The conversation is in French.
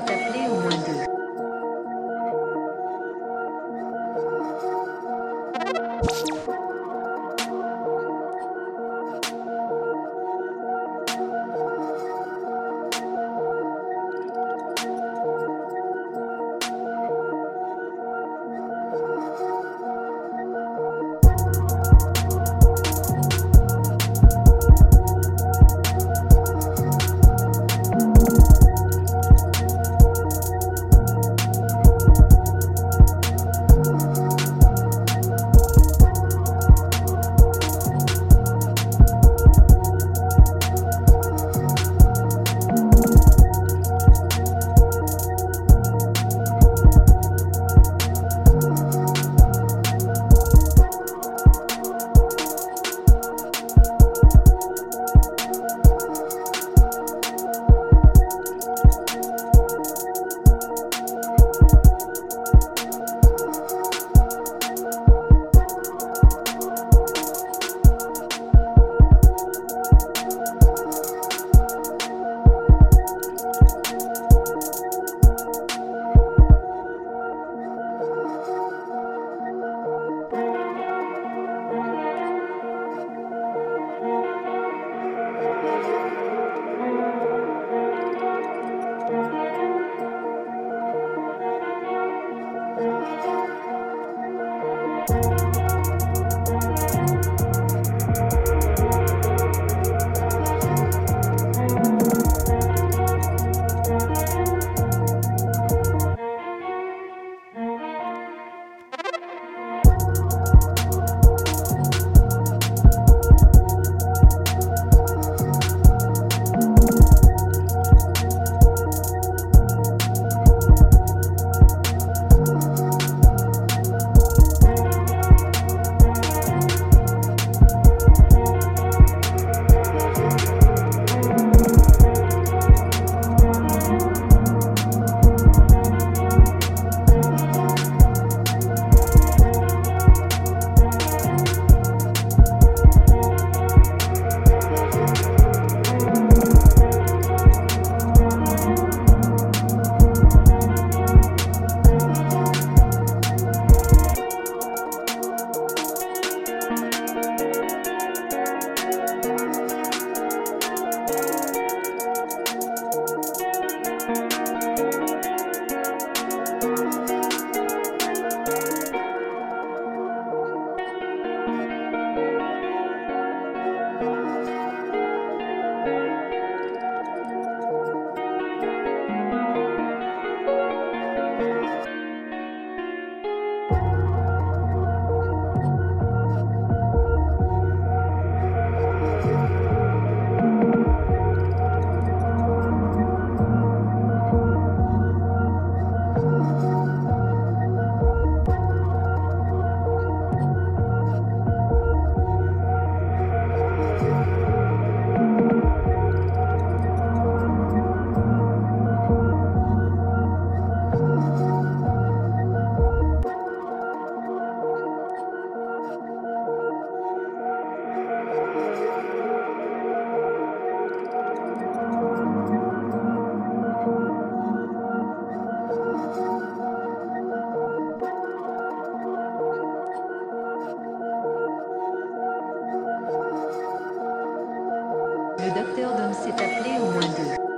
s'est appelée au moins deux. Facteur d'homme s'est appelé au moins deux.